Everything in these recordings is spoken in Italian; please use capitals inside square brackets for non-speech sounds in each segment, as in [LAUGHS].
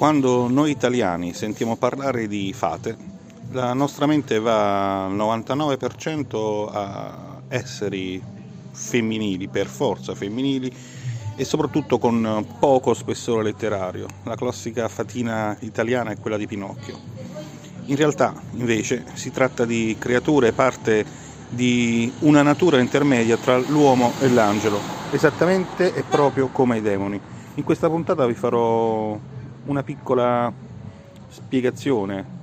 Quando noi italiani sentiamo parlare di fate, la nostra mente va al 99% a esseri femminili, per forza femminili, e soprattutto con poco spessore letterario. La classica fatina italiana è quella di Pinocchio. In realtà, invece, si tratta di creature parte di una natura intermedia tra l'uomo e l'angelo, esattamente e proprio come i demoni. In questa puntata vi farò una piccola spiegazione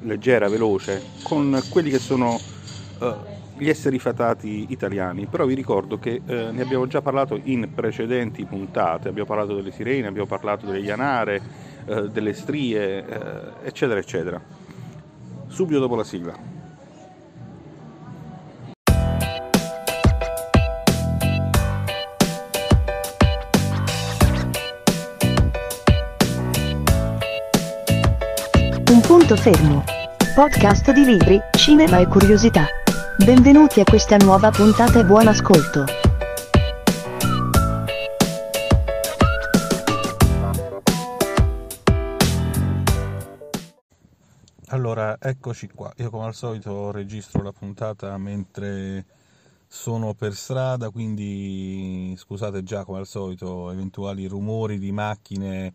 leggera, veloce, con quelli che sono uh, gli esseri fatati italiani, però vi ricordo che uh, ne abbiamo già parlato in precedenti puntate, abbiamo parlato delle sirene, abbiamo parlato delle ianare, uh, delle strie, eccetera, eccetera. Subito dopo la sigla. Punto fermo. Podcast di libri, cinema e curiosità. Benvenuti a questa nuova puntata e buon ascolto. Allora, eccoci qua. Io come al solito registro la puntata mentre sono per strada, quindi scusate già come al solito eventuali rumori di macchine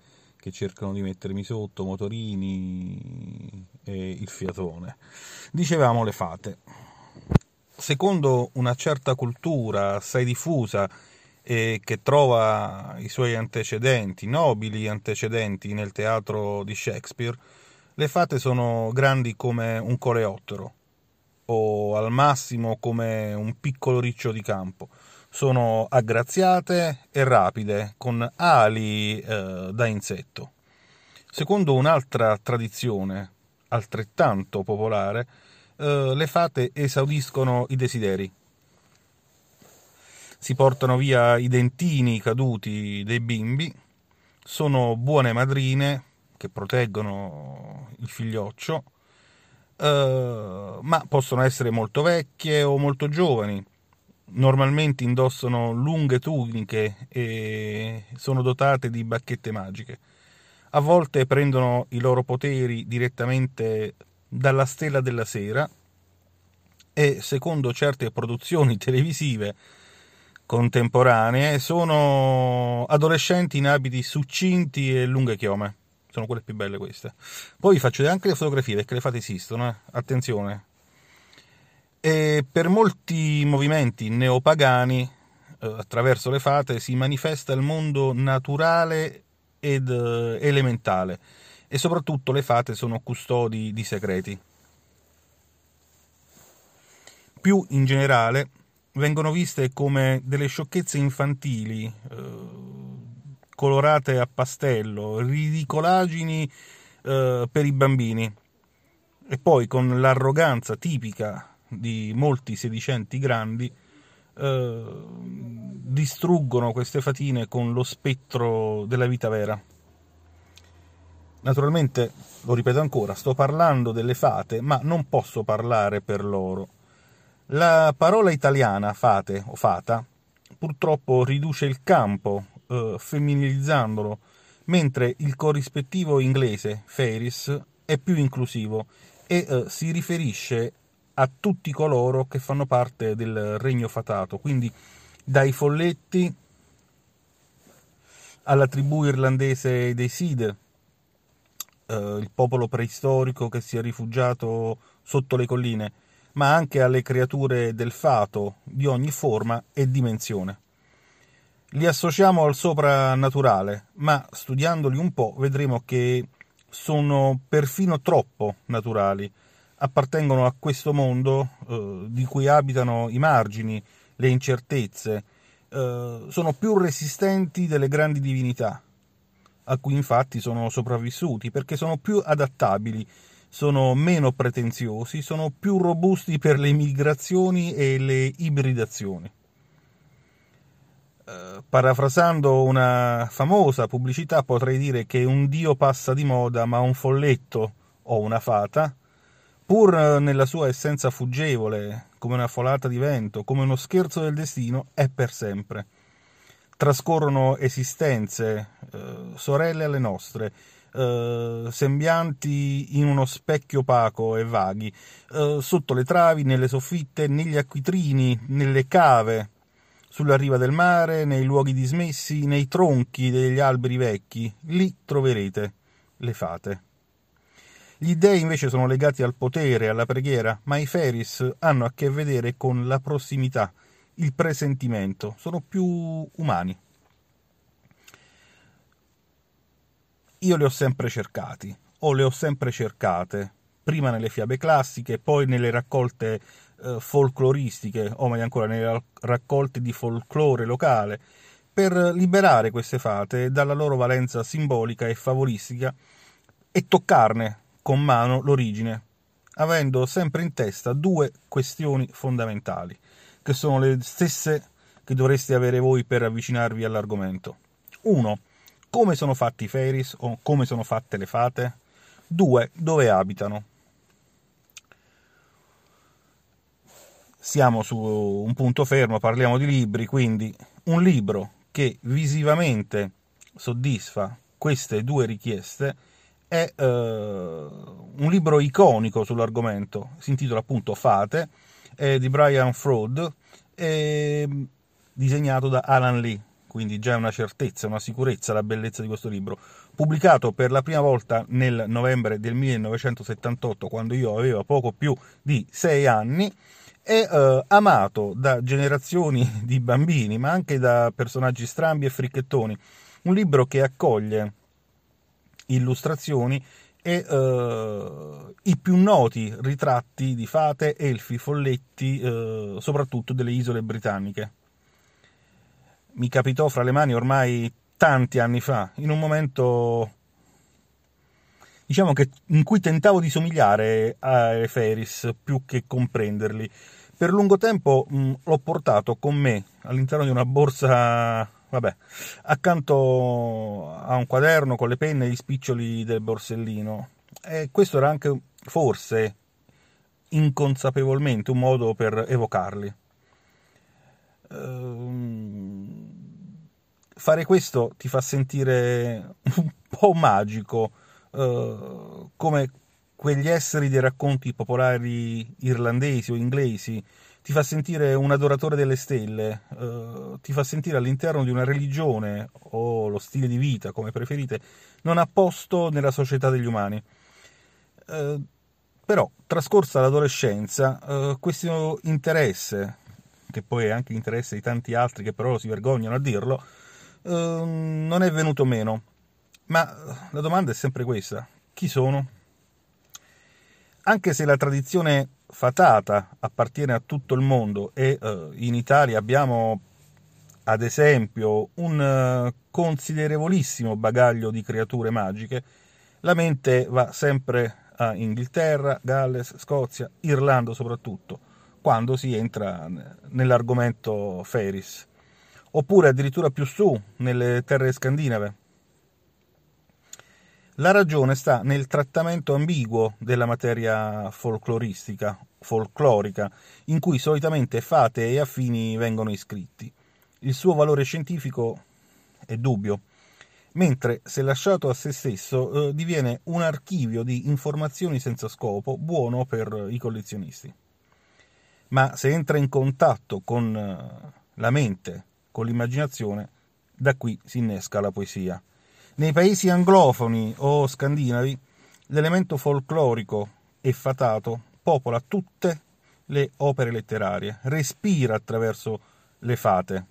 che cercano di mettermi sotto, motorini e il fiatone. Dicevamo le fate. Secondo una certa cultura assai diffusa e che trova i suoi antecedenti, nobili antecedenti nel teatro di Shakespeare, le fate sono grandi come un coleottero o al massimo come un piccolo riccio di campo sono aggraziate e rapide, con ali eh, da insetto. Secondo un'altra tradizione, altrettanto popolare, eh, le fate esaudiscono i desideri. Si portano via i dentini caduti dei bimbi, sono buone madrine che proteggono il figlioccio, eh, ma possono essere molto vecchie o molto giovani normalmente indossano lunghe tuniche e sono dotate di bacchette magiche. A volte prendono i loro poteri direttamente dalla stella della sera e, secondo certe produzioni [LAUGHS] televisive contemporanee, sono adolescenti in abiti succinti e lunghe chiome. Sono quelle più belle queste. Poi vi faccio anche le fotografie perché le fate esistono, eh? attenzione, e per molti movimenti neopagani, eh, attraverso le fate, si manifesta il mondo naturale ed eh, elementale e soprattutto le fate sono custodi di segreti. Più in generale vengono viste come delle sciocchezze infantili, eh, colorate a pastello, ridicolaggini eh, per i bambini e poi con l'arroganza tipica di molti sedicenti grandi eh, distruggono queste fatine con lo spettro della vita vera. Naturalmente, lo ripeto ancora, sto parlando delle fate, ma non posso parlare per loro. La parola italiana fate o fata purtroppo riduce il campo, eh, femminilizzandolo, mentre il corrispettivo inglese fairies è più inclusivo e eh, si riferisce a tutti coloro che fanno parte del regno fatato, quindi dai folletti alla tribù irlandese dei Sid, eh, il popolo preistorico che si è rifugiato sotto le colline, ma anche alle creature del fato di ogni forma e dimensione. Li associamo al soprannaturale, ma studiandoli un po' vedremo che sono perfino troppo naturali, appartengono a questo mondo eh, di cui abitano i margini, le incertezze, eh, sono più resistenti delle grandi divinità, a cui infatti sono sopravvissuti, perché sono più adattabili, sono meno pretenziosi, sono più robusti per le migrazioni e le ibridazioni. Eh, parafrasando una famosa pubblicità, potrei dire che un dio passa di moda, ma un folletto o una fata pur nella sua essenza fuggevole, come una folata di vento, come uno scherzo del destino, è per sempre. Trascorrono esistenze, eh, sorelle alle nostre, eh, sembianti in uno specchio opaco e vaghi, eh, sotto le travi, nelle soffitte, negli acquitrini, nelle cave, sulla riva del mare, nei luoghi dismessi, nei tronchi degli alberi vecchi, lì troverete le fate. Gli dei invece sono legati al potere, alla preghiera, ma i Feris hanno a che vedere con la prossimità, il presentimento, sono più umani. Io le ho sempre cercati, o le ho sempre cercate, prima nelle fiabe classiche, poi nelle raccolte eh, folcloristiche, o meglio ancora nelle raccolte di folklore locale, per liberare queste fate dalla loro valenza simbolica e favolistica e toccarne con mano l'origine, avendo sempre in testa due questioni fondamentali, che sono le stesse che dovreste avere voi per avvicinarvi all'argomento. 1 come sono fatti i fairies o come sono fatte le fate. 2. Dove abitano. Siamo su un punto fermo, parliamo di libri, quindi un libro che visivamente soddisfa queste due richieste è uh, un libro iconico sull'argomento, si intitola appunto Fate, è di Brian Fraud, è disegnato da Alan Lee quindi già è una certezza, una sicurezza la bellezza di questo libro, pubblicato per la prima volta nel novembre del 1978, quando io avevo poco più di sei anni, è eh, amato da generazioni di bambini, ma anche da personaggi strambi e fricchettoni. Un libro che accoglie illustrazioni e eh, i più noti ritratti di fate, elfi, folletti, eh, soprattutto delle isole britanniche mi capitò fra le mani ormai tanti anni fa, in un momento diciamo che in cui tentavo di somigliare a Ferris più che comprenderli. Per lungo tempo mh, l'ho portato con me all'interno di una borsa, vabbè, accanto a un quaderno con le penne e gli spiccioli del borsellino. E questo era anche, forse, inconsapevolmente, un modo per evocarli. Ehm, fare questo ti fa sentire un po' magico, uh, come quegli esseri dei racconti popolari irlandesi o inglesi, ti fa sentire un adoratore delle stelle, uh, ti fa sentire all'interno di una religione o lo stile di vita, come preferite, non a posto nella società degli umani. Uh, però, trascorsa l'adolescenza, questo interesse che poi è anche interesse di tanti altri che però si vergognano a dirlo, eh, non è venuto meno. Ma la domanda è sempre questa: chi sono? Anche se la tradizione fatata appartiene a tutto il mondo e eh, in Italia abbiamo ad esempio un uh, considerevolissimo bagaglio di creature magiche, la mente va sempre a Inghilterra, Galles, Scozia, Irlanda soprattutto quando si entra nell'argomento Ferris, oppure addirittura più su, nelle terre scandinave. La ragione sta nel trattamento ambiguo della materia folcloristica, folclorica, in cui solitamente fate e affini vengono iscritti. Il suo valore scientifico è dubbio, mentre se lasciato a se stesso eh, diviene un archivio di informazioni senza scopo buono per i collezionisti ma se entra in contatto con eh, la mente, con l'immaginazione, da qui si innesca la poesia. Nei paesi anglofoni o scandinavi l'elemento folclorico e fatato popola tutte le opere letterarie, respira attraverso le fate.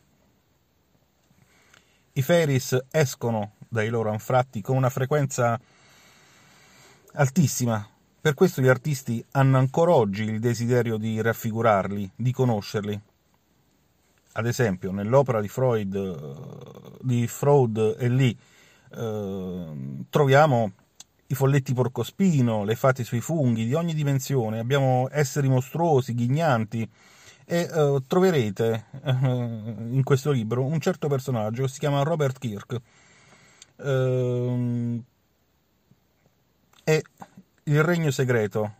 I Feris escono dai loro anfratti con una frequenza altissima, per questo gli artisti hanno ancora oggi il desiderio di raffigurarli, di conoscerli. Ad esempio, nell'opera di Freud, di Freud e Lee eh, troviamo i folletti porcospino, le fate sui funghi di ogni dimensione, abbiamo esseri mostruosi, ghignanti e eh, troverete eh, in questo libro un certo personaggio che si chiama Robert Kirk. Eh, e il Regno Segreto,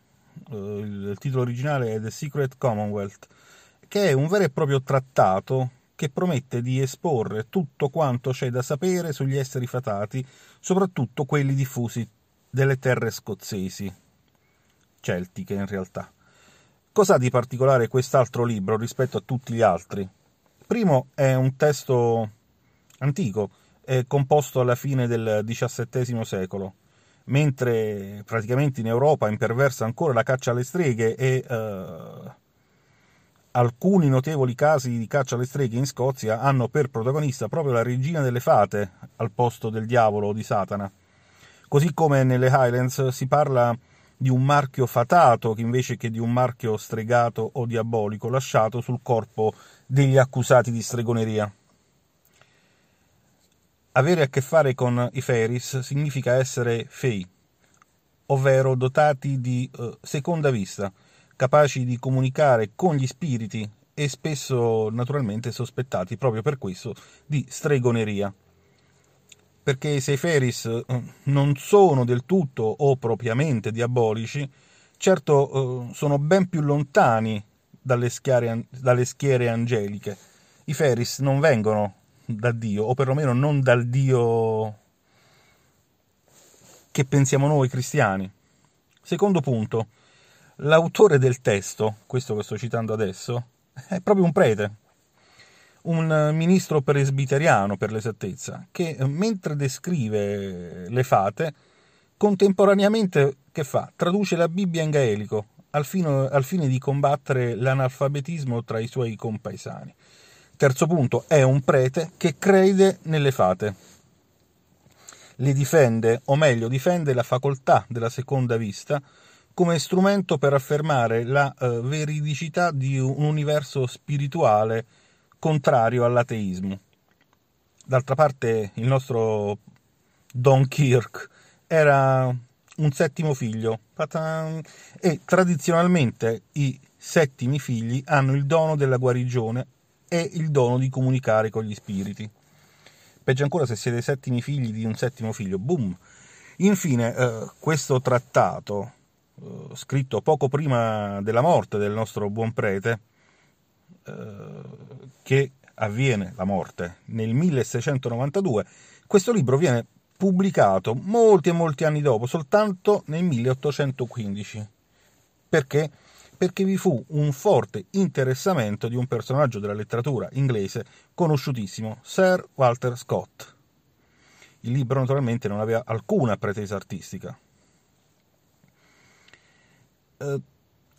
eh, il titolo originale è The Secret Commonwealth, che è un vero e proprio trattato che promette di esporre tutto quanto c'è da sapere sugli esseri fatati, soprattutto quelli diffusi delle terre scozzesi, celtiche in realtà. Cos'ha di particolare quest'altro libro rispetto a tutti gli altri? Primo è un testo antico, è composto alla fine del XVII secolo, mentre praticamente in Europa imperversa ancora la caccia alle streghe e uh, alcuni notevoli casi di caccia alle streghe in Scozia hanno per protagonista proprio la regina delle fate al posto del diavolo o di Satana. Così come nelle Highlands si parla di un marchio fatato invece che di un marchio stregato o diabolico lasciato sul corpo degli accusati di stregoneria. Avere a che fare con i Feris significa essere fei, ovvero dotati di eh, seconda vista, capaci di comunicare con gli spiriti e spesso naturalmente sospettati proprio per questo di stregoneria. Perché se i Feris eh, non sono del tutto o propriamente diabolici, certo eh, sono ben più lontani dalle schiere, dalle schiere angeliche. I Feris non vengono da Dio, o perlomeno non dal Dio che pensiamo noi cristiani. Secondo punto, l'autore del testo, questo che sto citando adesso, è proprio un prete, un ministro presbiteriano per l'esattezza, che mentre descrive le fate, contemporaneamente che fa? Traduce la Bibbia in gaelico al fine, al fine di combattere l'analfabetismo tra i suoi compaesani. Terzo punto, è un prete che crede nelle fate. Le difende, o meglio, difende la facoltà della seconda vista come strumento per affermare la uh, veridicità di un universo spirituale contrario all'ateismo. D'altra parte, il nostro Don Kirk era un settimo figlio e tradizionalmente i settimi figli hanno il dono della guarigione e il dono di comunicare con gli spiriti. Peggio ancora se siete settimi figli di un settimo figlio. Boom! Infine, eh, questo trattato, eh, scritto poco prima della morte del nostro buon prete, eh, che avviene la morte nel 1692, questo libro viene pubblicato molti e molti anni dopo, soltanto nel 1815. Perché? perché vi fu un forte interessamento di un personaggio della letteratura inglese conosciutissimo, Sir Walter Scott. Il libro naturalmente non aveva alcuna pretesa artistica. Eh,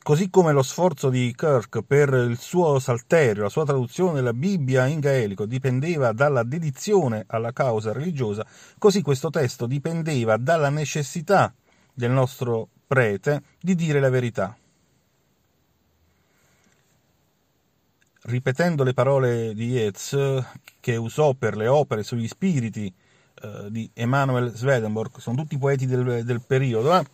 così come lo sforzo di Kirk per il suo salterio, la sua traduzione della Bibbia in gaelico dipendeva dalla dedizione alla causa religiosa, così questo testo dipendeva dalla necessità del nostro prete di dire la verità. ripetendo le parole di Yeats che usò per le opere sugli spiriti eh, di Emanuel Swedenborg, sono tutti poeti del, del periodo, eh?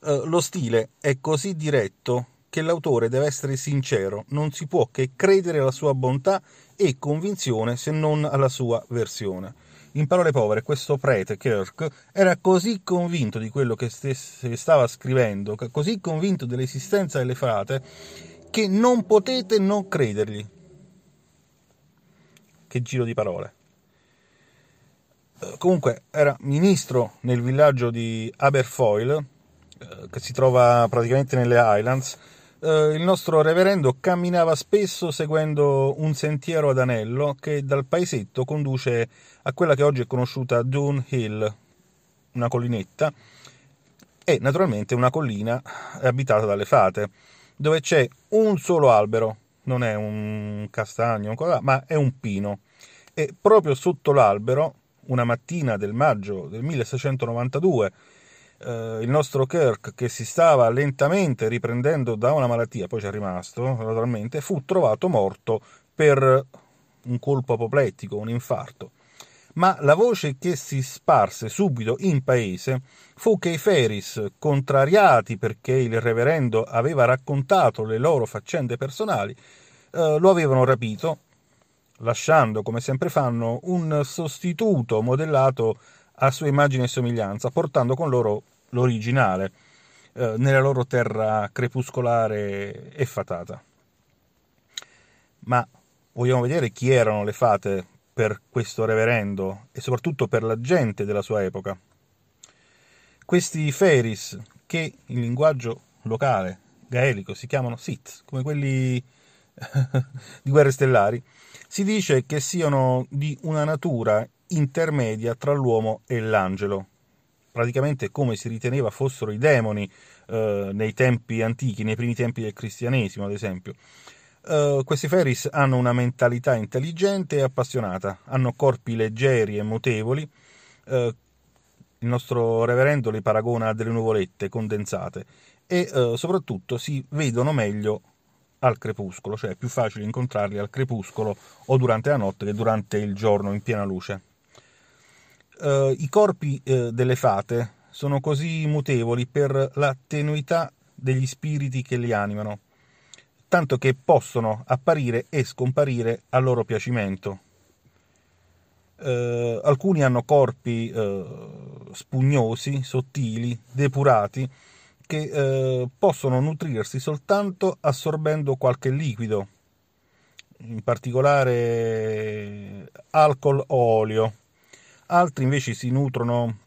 Eh, lo stile è così diretto che l'autore deve essere sincero, non si può che credere alla sua bontà e convinzione se non alla sua versione. In parole povere, questo prete Kirk era così convinto di quello che stava scrivendo, così convinto dell'esistenza delle frate, che non potete non credergli. Che giro di parole. Eh, comunque era ministro nel villaggio di Aberfoyle, che si trova praticamente nelle Highlands. Eh, il nostro reverendo camminava spesso seguendo un sentiero ad anello che dal paesetto conduce a quella che oggi è conosciuta Dune Hill, una collinetta, e naturalmente una collina abitata dalle fate dove c'è un solo albero, non è un castagno, ma è un pino. E proprio sotto l'albero, una mattina del maggio del 1692, eh, il nostro Kirk, che si stava lentamente riprendendo da una malattia, poi ci è rimasto, naturalmente, fu trovato morto per un colpo apoplettico, un infarto. Ma la voce che si sparse subito in paese fu che i Feris, contrariati perché il reverendo aveva raccontato le loro faccende personali, eh, lo avevano rapito, lasciando, come sempre fanno, un sostituto modellato a sua immagine e somiglianza, portando con loro l'originale eh, nella loro terra crepuscolare e fatata. Ma vogliamo vedere chi erano le fate per questo reverendo e soprattutto per la gente della sua epoca. Questi Feris, che in linguaggio locale gaelico si chiamano Sith, come quelli [LAUGHS] di Guerre Stellari, si dice che siano di una natura intermedia tra l'uomo e l'angelo, praticamente come si riteneva fossero i demoni eh, nei tempi antichi, nei primi tempi del cristianesimo, ad esempio. Uh, questi Ferris hanno una mentalità intelligente e appassionata, hanno corpi leggeri e mutevoli. Uh, il nostro reverendo li paragona a delle nuvolette condensate e uh, soprattutto si vedono meglio al crepuscolo, cioè è più facile incontrarli al crepuscolo o durante la notte che durante il giorno in piena luce. I corpi delle fate sono così mutevoli per la tenuità degli spiriti che li animano tanto che possono apparire e scomparire a loro piacimento. Eh, alcuni hanno corpi eh, spugnosi, sottili, depurati, che eh, possono nutrirsi soltanto assorbendo qualche liquido, in particolare alcol o olio. Altri invece si nutrono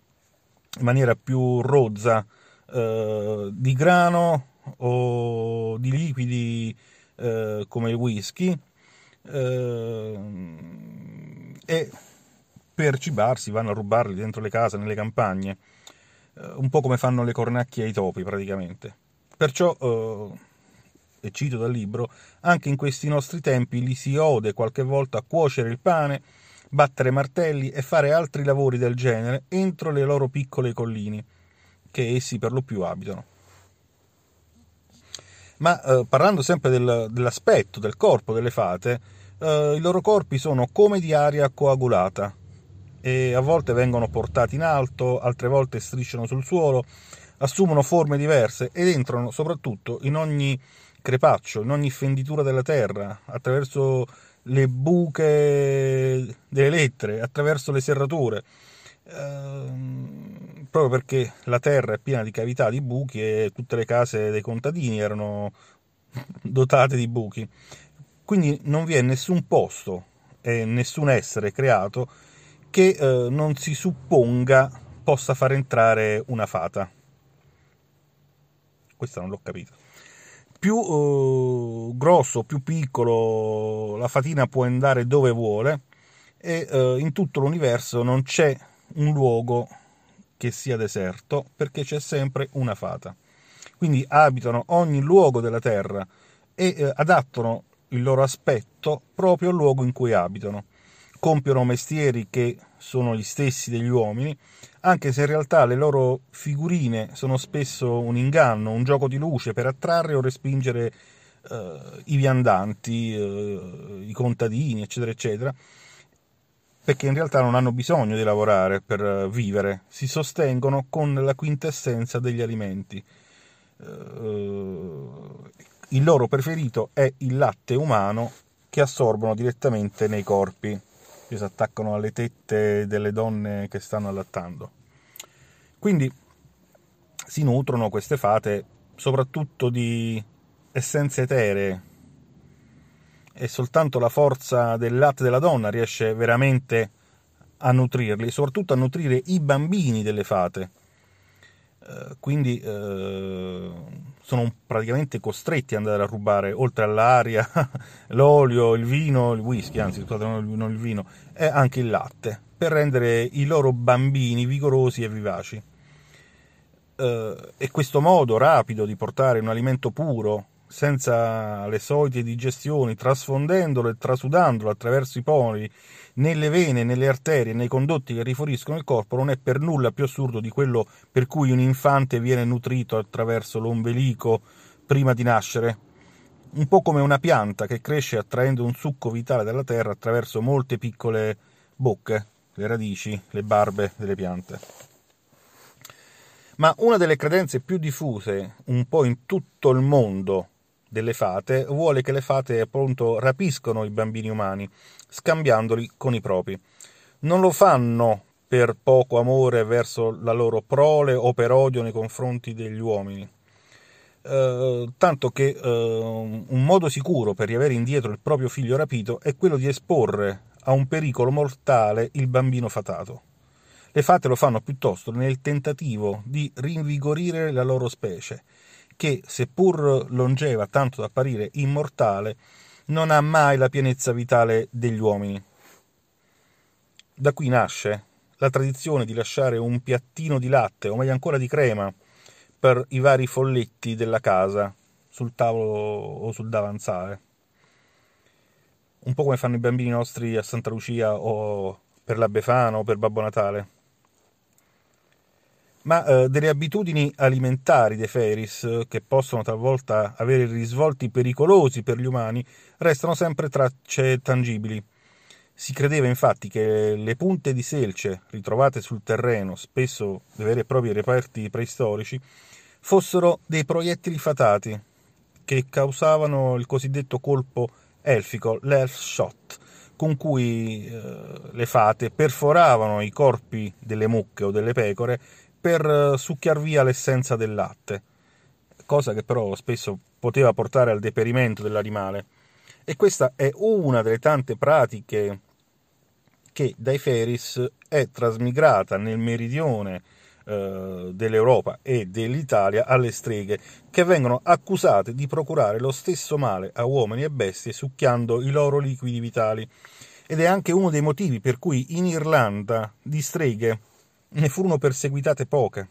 in maniera più rozza eh, di grano o di liquidi eh, come il whisky eh, e per cibarsi vanno a rubarli dentro le case, nelle campagne, eh, un po' come fanno le cornacchie ai topi praticamente. Perciò, eh, e cito dal libro, anche in questi nostri tempi li si ode qualche volta a cuocere il pane, battere martelli e fare altri lavori del genere entro le loro piccole colline, che essi per lo più abitano. Ma eh, parlando sempre del, dell'aspetto del corpo delle fate, eh, i loro corpi sono come di aria coagulata e a volte vengono portati in alto, altre volte strisciano sul suolo, assumono forme diverse ed entrano soprattutto in ogni crepaccio, in ogni fenditura della terra, attraverso le buche delle lettere, attraverso le serrature. Ehm, proprio perché la terra è piena di cavità, di buchi e tutte le case dei contadini erano [LAUGHS] dotate di buchi. Quindi non vi è nessun posto e nessun essere creato che eh, non si supponga possa far entrare una fata. Questa non l'ho capita. Più eh, grosso, più piccolo, la fatina può andare dove vuole e eh, in tutto l'universo non c'è un luogo che sia deserto perché c'è sempre una fata. Quindi abitano ogni luogo della terra e eh, adattano il loro aspetto proprio al luogo in cui abitano. Compiono mestieri che sono gli stessi degli uomini, anche se in realtà le loro figurine sono spesso un inganno, un gioco di luce per attrarre o respingere eh, i viandanti, eh, i contadini, eccetera, eccetera perché in realtà non hanno bisogno di lavorare per eh, vivere, si sostengono con la quintessenza degli alimenti. Uh, il loro preferito è il latte umano che assorbono direttamente nei corpi, che si attaccano alle tette delle donne che stanno allattando. Quindi si nutrono queste fate soprattutto di essenze eteree, e soltanto la forza del latte della donna riesce veramente a nutrirli, soprattutto a nutrire i bambini delle fate. Uh, quindi uh, sono praticamente costretti ad andare a rubare oltre all'aria [LAUGHS] l'olio, il vino, il whisky, anzi scusate non il vino, e anche il latte, per rendere i loro bambini vigorosi e vivaci. Uh, e questo modo rapido di portare un alimento puro senza le solite digestioni, trasfondendolo e trasudandolo attraverso i pori nelle vene, nelle arterie, nei condotti che rifuriscono il corpo, non è per nulla più assurdo di quello per cui un infante viene nutrito attraverso l'ombelico prima di nascere. Un po' come una pianta che cresce attraendo un succo vitale dalla terra attraverso molte piccole bocche, le radici, le barbe delle piante. Ma una delle credenze più diffuse un po' in tutto il mondo delle fate vuole che le fate appunto rapiscono i bambini umani, scambiandoli con i propri. Non lo fanno per poco amore verso la loro prole o per odio nei confronti degli uomini. Eh, tanto che eh, un modo sicuro per riavere indietro il proprio figlio rapito è quello di esporre a un pericolo mortale il bambino fatato. Le fate lo fanno piuttosto nel tentativo di rinvigorire la loro specie, che, seppur longeva tanto da apparire immortale, non ha mai la pienezza vitale degli uomini. Da qui nasce la tradizione di lasciare un piattino di latte, o meglio ancora di crema, per i vari folletti della casa, sul tavolo o sul davanzale. Un po' come fanno i bambini nostri a Santa Lucia o per la Befana o per Babbo Natale. Ma eh, delle abitudini alimentari dei Feris, che possono talvolta avere risvolti pericolosi per gli umani, restano sempre tracce tangibili. Si credeva infatti che le punte di selce ritrovate sul terreno, spesso dei veri e propri reperti preistorici, fossero dei proiettili fatati che causavano il cosiddetto colpo elfico, l'elf shot, con cui eh, le fate perforavano i corpi delle mucche o delle pecore per eh, succhiar via l'essenza del latte, cosa che però spesso poteva portare al deperimento dell'animale. E questa è una delle tante pratiche che dai Feris è trasmigrata nel meridione eh, dell'Europa e dell'Italia alle streghe, che vengono accusate di procurare lo stesso male a uomini e bestie succhiando i loro liquidi vitali. Ed è anche uno dei motivi per cui in Irlanda di streghe ne furono perseguitate poche.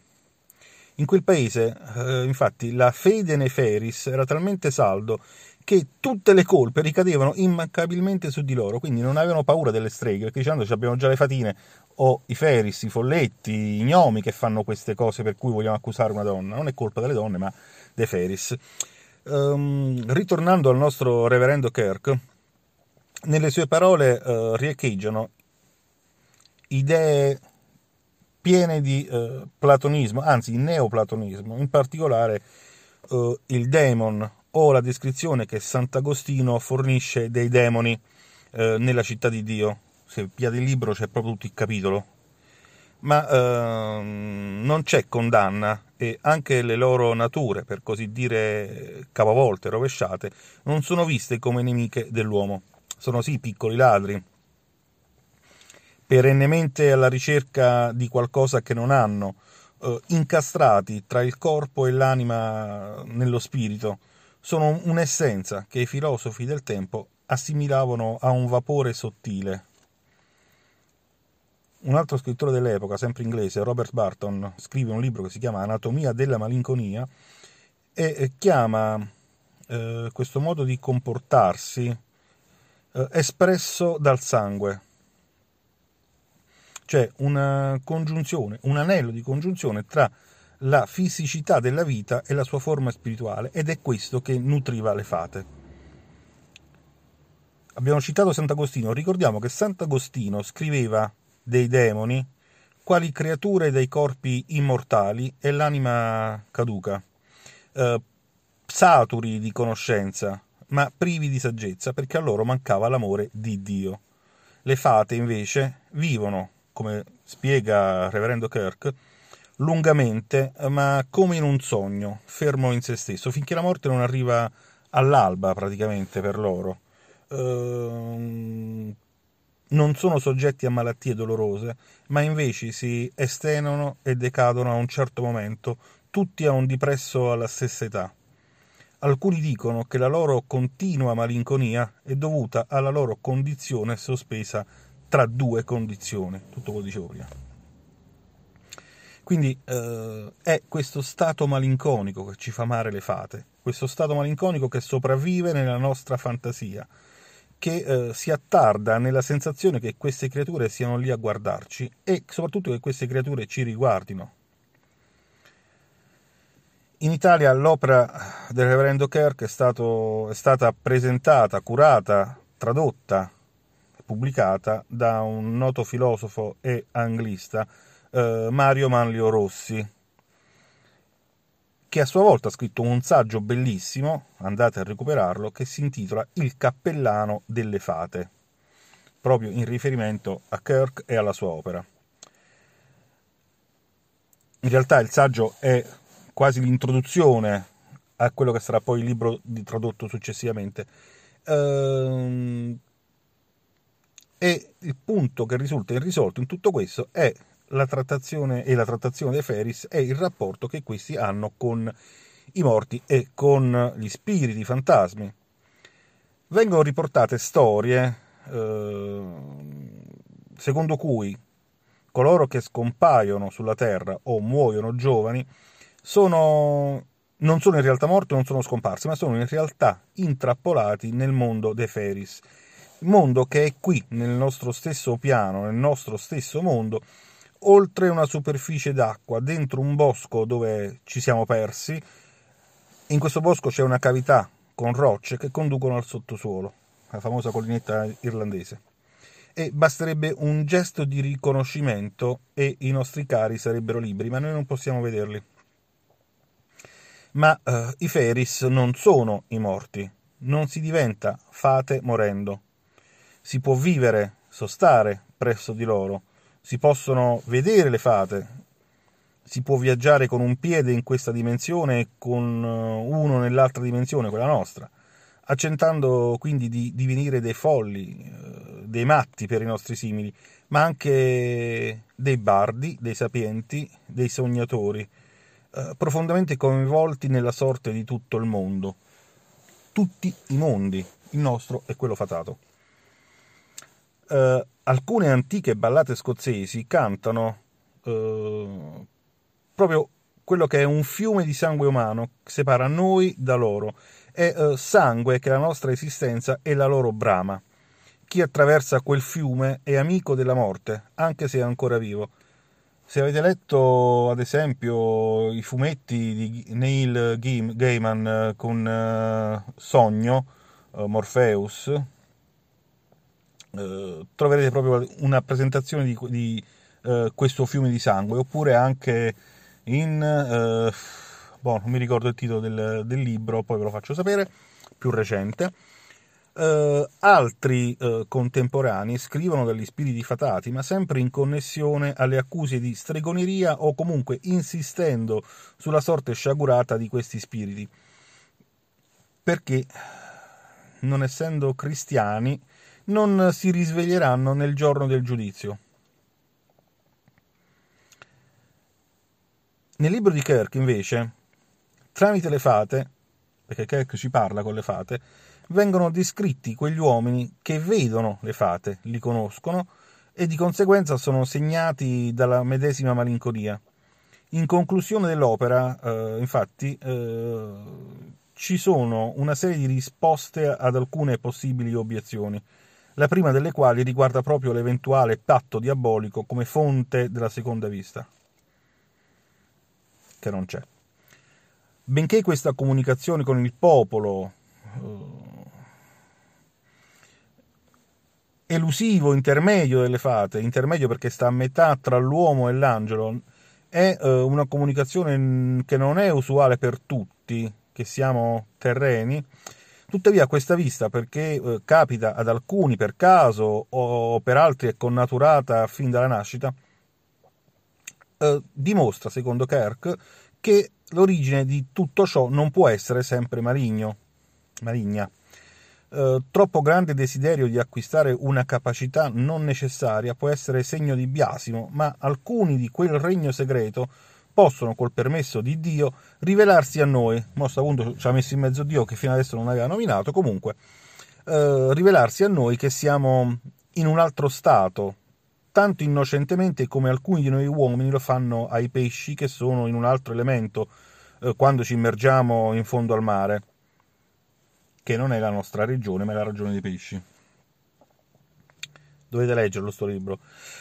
In quel paese, eh, infatti, la fede nei Feris era talmente saldo che tutte le colpe ricadevano immancabilmente su di loro, quindi non avevano paura delle streghe, perché dicendo abbiamo già le fatine o i feris, i folletti, i gnomi che fanno queste cose per cui vogliamo accusare una donna, non è colpa delle donne ma dei feris. Um, ritornando al nostro reverendo Kirk, nelle sue parole uh, riecheggiano idee piene di uh, platonismo, anzi neoplatonismo, in particolare uh, il demon o la descrizione che Sant'Agostino fornisce dei demoni eh, nella città di Dio. Se piate il libro c'è proprio tutto il capitolo. Ma eh, non c'è condanna e anche le loro nature, per così dire capovolte, rovesciate, non sono viste come nemiche dell'uomo. Sono sì piccoli ladri, perennemente alla ricerca di qualcosa che non hanno, eh, incastrati tra il corpo e l'anima nello spirito, sono un'essenza che i filosofi del tempo assimilavano a un vapore sottile. Un altro scrittore dell'epoca, sempre inglese, Robert Barton, scrive un libro che si chiama Anatomia della malinconia e chiama eh, questo modo di comportarsi eh, espresso dal sangue, cioè una congiunzione, un anello di congiunzione tra la fisicità della vita e la sua forma spirituale ed è questo che nutriva le fate. Abbiamo citato Sant'Agostino, ricordiamo che Sant'Agostino scriveva dei demoni quali creature dei corpi immortali e l'anima caduca, eh, saturi di conoscenza, ma privi di saggezza, perché a loro mancava l'amore di Dio. Le fate, invece, vivono, come spiega il Reverendo Kirk, lungamente, ma come in un sogno, fermo in se stesso, finché la morte non arriva all'alba praticamente per loro. Ehm, non sono soggetti a malattie dolorose, ma invece si estenuano e decadono a un certo momento, tutti a un dipresso alla stessa età. Alcuni dicono che la loro continua malinconia è dovuta alla loro condizione sospesa tra due condizioni, tutto quello che dicevo prima. Quindi eh, è questo stato malinconico che ci fa amare le fate, questo stato malinconico che sopravvive nella nostra fantasia, che eh, si attarda nella sensazione che queste creature siano lì a guardarci e soprattutto che queste creature ci riguardino. In Italia l'opera del Reverendo Kirk è, stato, è stata presentata, curata, tradotta, pubblicata da un noto filosofo e anglista, eh, Mario Manlio Rossi, che a sua volta ha scritto un saggio bellissimo, andate a recuperarlo, che si intitola Il cappellano delle fate, proprio in riferimento a Kirk e alla sua opera. In realtà il saggio è quasi l'introduzione a quello che sarà poi il libro tradotto successivamente. Ehm, e il punto che risulta irrisolto in tutto questo è la trattazione e la trattazione dei Feris è il rapporto che questi hanno con i morti e con gli spiriti, i fantasmi. Vengono riportate storie eh, secondo cui coloro che scompaiono sulla Terra o muoiono giovani sono, non sono in realtà morti, non sono scomparsi, ma sono in realtà intrappolati nel mondo dei Feris. Mondo che è qui, nel nostro stesso piano, nel nostro stesso mondo, oltre una superficie d'acqua, dentro un bosco dove ci siamo persi. In questo bosco c'è una cavità con rocce che conducono al sottosuolo, la famosa collinetta irlandese e basterebbe un gesto di riconoscimento e i nostri cari sarebbero liberi, ma noi non possiamo vederli. Ma eh, i Feris non sono i morti, non si diventa fate morendo. Si può vivere, sostare presso di loro, si possono vedere le fate, si può viaggiare con un piede in questa dimensione e con eh, uno nell'altra dimensione, quella nostra, accentando quindi di divenire dei folli, eh, dei matti per i nostri simili, ma anche dei bardi, dei sapienti, dei sognatori, eh, profondamente coinvolti nella sorte di tutto il mondo. Tutti i mondi, il nostro è quello fatato. Eh, alcune antiche ballate scozzesi cantano eh, proprio quello che è un fiume di sangue umano che separa noi da loro. È eh, sangue che è la nostra esistenza e la loro brama. Chi attraversa quel fiume è amico della morte, anche se è ancora vivo. Se avete letto, ad esempio, i fumetti di Neil Gaiman eh, con uh, Sogno, uh, Morpheus, uh, troverete proprio una presentazione di, di questo fiume di sangue, oppure anche in... boh, non mi ricordo il titolo del, del libro, poi ve lo faccio sapere, più recente Uh, altri uh, contemporanei scrivono degli spiriti fatati, ma sempre in connessione alle accuse di stregoneria o comunque insistendo sulla sorte sciagurata di questi spiriti. Perché, non essendo cristiani, non si risveglieranno nel giorno del giudizio. Nel libro di Kirk, invece, tramite le fate, perché Kirk ci parla con le fate, vengono descritti quegli uomini che vedono le fate, li conoscono e di conseguenza sono segnati dalla medesima malinconia. In conclusione dell'opera, eh, infatti, eh, ci sono una serie di risposte ad alcune possibili obiezioni, la prima delle quali riguarda proprio l'eventuale patto diabolico come fonte della seconda vista, che non c'è. Benché questa comunicazione con il popolo eh, elusivo intermedio delle fate, intermedio perché sta a metà tra l'uomo e l'angelo, è eh, una comunicazione che non è usuale per tutti, che siamo terreni, tuttavia questa vista, perché eh, capita ad alcuni per caso o per altri è connaturata fin dalla nascita, eh, dimostra, secondo Kirk, che l'origine di tutto ciò non può essere sempre maligno, maligna. Eh, troppo grande desiderio di acquistare una capacità non necessaria può essere segno di biasimo, ma alcuni di quel regno segreto possono, col permesso di Dio, rivelarsi a noi. Mosso appunto ci ha messo in mezzo Dio che fino adesso non aveva nominato, comunque, eh, rivelarsi a noi che siamo in un altro stato, tanto innocentemente come alcuni di noi uomini lo fanno ai pesci che sono in un altro elemento eh, quando ci immergiamo in fondo al mare che non è la nostra regione, ma è la regione dei pesci. Dovete leggerlo sto libro.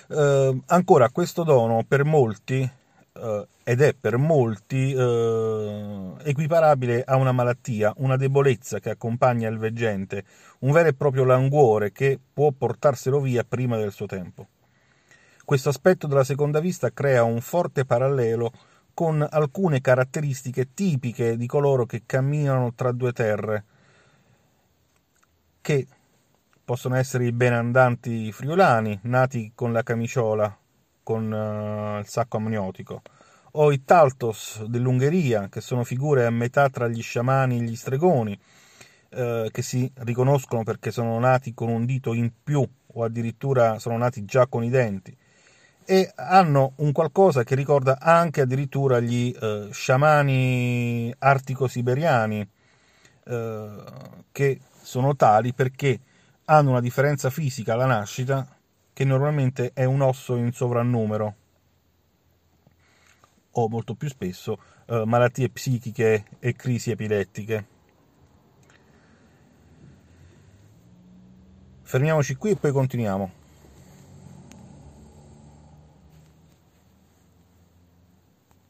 Eh, ancora, questo dono per molti, eh, ed è per molti, eh, equiparabile a una malattia, una debolezza che accompagna il veggente, un vero e proprio languore che può portarselo via prima del suo tempo. Questo aspetto della seconda vista crea un forte parallelo con alcune caratteristiche tipiche di coloro che camminano tra due terre, che possono essere i benandanti friulani, nati con la camiciola, con uh, il sacco amniotico, o i Taltos dell'Ungheria, che sono figure a metà tra gli sciamani e gli stregoni, eh, che si riconoscono perché sono nati con un dito in più o addirittura sono nati già con i denti. E hanno un qualcosa che ricorda anche addirittura gli eh, sciamani artico-siberiani eh, che sono tali perché hanno una differenza fisica alla nascita che normalmente è un osso in sovrannumero o molto più spesso eh, malattie psichiche e crisi epilettiche. Fermiamoci qui e poi continuiamo.